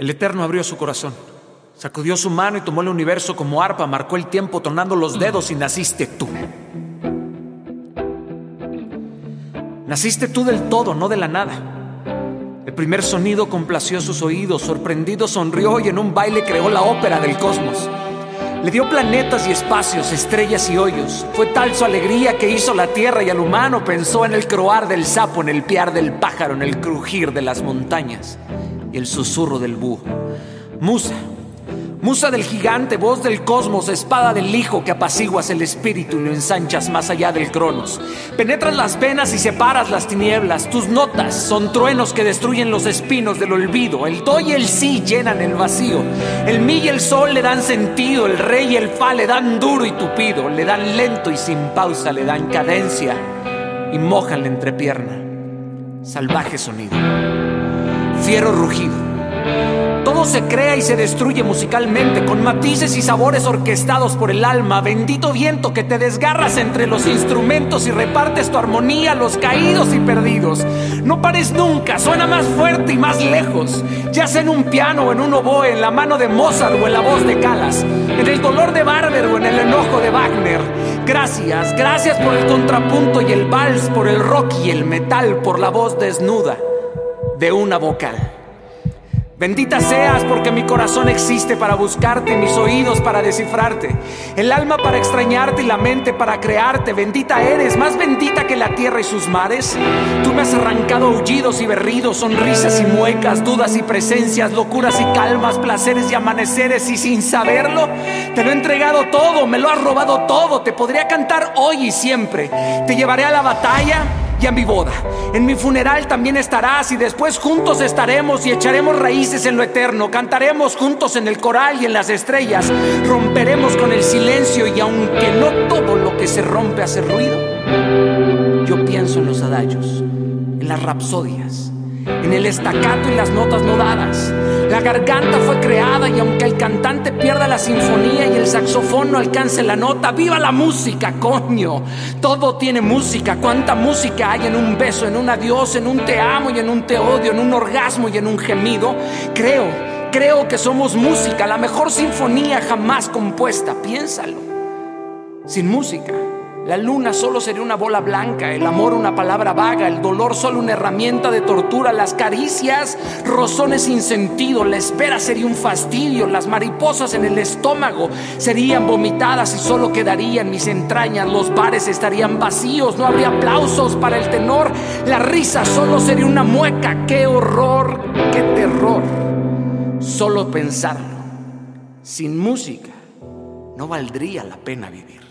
El Eterno abrió su corazón, sacudió su mano y tomó el universo como arpa, marcó el tiempo tornando los dedos y naciste tú. Naciste tú del todo, no de la nada. El primer sonido complació sus oídos, sorprendido sonrió y en un baile creó la ópera del cosmos. Le dio planetas y espacios, estrellas y hoyos. Fue tal su alegría que hizo la tierra y al humano pensó en el croar del sapo, en el piar del pájaro, en el crujir de las montañas y el susurro del búho. Musa, Musa del gigante, voz del cosmos, espada del hijo que apaciguas el espíritu y lo ensanchas más allá del cronos. Penetras las venas y separas las tinieblas. Tus notas son truenos que destruyen los espinos del olvido. El do y el sí llenan el vacío. El mi y el sol le dan sentido. El rey y el fa le dan duro y tupido. Le dan lento y sin pausa, le dan cadencia y mojan la entrepierna. Salvaje sonido. Fiero rugido todo se crea y se destruye musicalmente, con matices y sabores orquestados por el alma. Bendito viento que te desgarras entre los instrumentos y repartes tu armonía a los caídos y perdidos. No pares nunca, suena más fuerte y más lejos. Ya sea en un piano o en un oboe, en la mano de Mozart o en la voz de Calas, en el dolor de Barber o en el enojo de Wagner. Gracias, gracias por el contrapunto y el vals, por el rock y el metal, por la voz desnuda de una vocal. Bendita seas porque mi corazón existe para buscarte, mis oídos para descifrarte, el alma para extrañarte y la mente para crearte. Bendita eres, más bendita que la tierra y sus mares. Tú me has arrancado aullidos y berridos, sonrisas y muecas, dudas y presencias, locuras y calmas, placeres y amaneceres y sin saberlo, te lo he entregado todo, me lo has robado todo. Te podría cantar hoy y siempre. Te llevaré a la batalla y a mi boda. En mi funeral también estarás y después juntos estaremos y echaremos raíces en lo eterno. Cantaremos juntos en el coral y en las estrellas. Romperemos con el silencio y aunque no todo lo que se rompe hace ruido, yo pienso en los adagios, en las rapsodias, en el estacato y las notas no dadas la garganta fue creada y aunque el cantante pierda la sinfonía y el saxofón no alcance la nota, viva la música, coño. Todo tiene música. ¿Cuánta música hay en un beso, en un adiós, en un te amo y en un te odio, en un orgasmo y en un gemido? Creo, creo que somos música, la mejor sinfonía jamás compuesta. Piénsalo. Sin música la luna solo sería una bola blanca, el amor una palabra vaga, el dolor solo una herramienta de tortura, las caricias rozones sin sentido, la espera sería un fastidio, las mariposas en el estómago serían vomitadas y solo quedarían mis entrañas, los bares estarían vacíos, no habría aplausos para el tenor, la risa solo sería una mueca, qué horror, qué terror, solo pensarlo, sin música no valdría la pena vivir.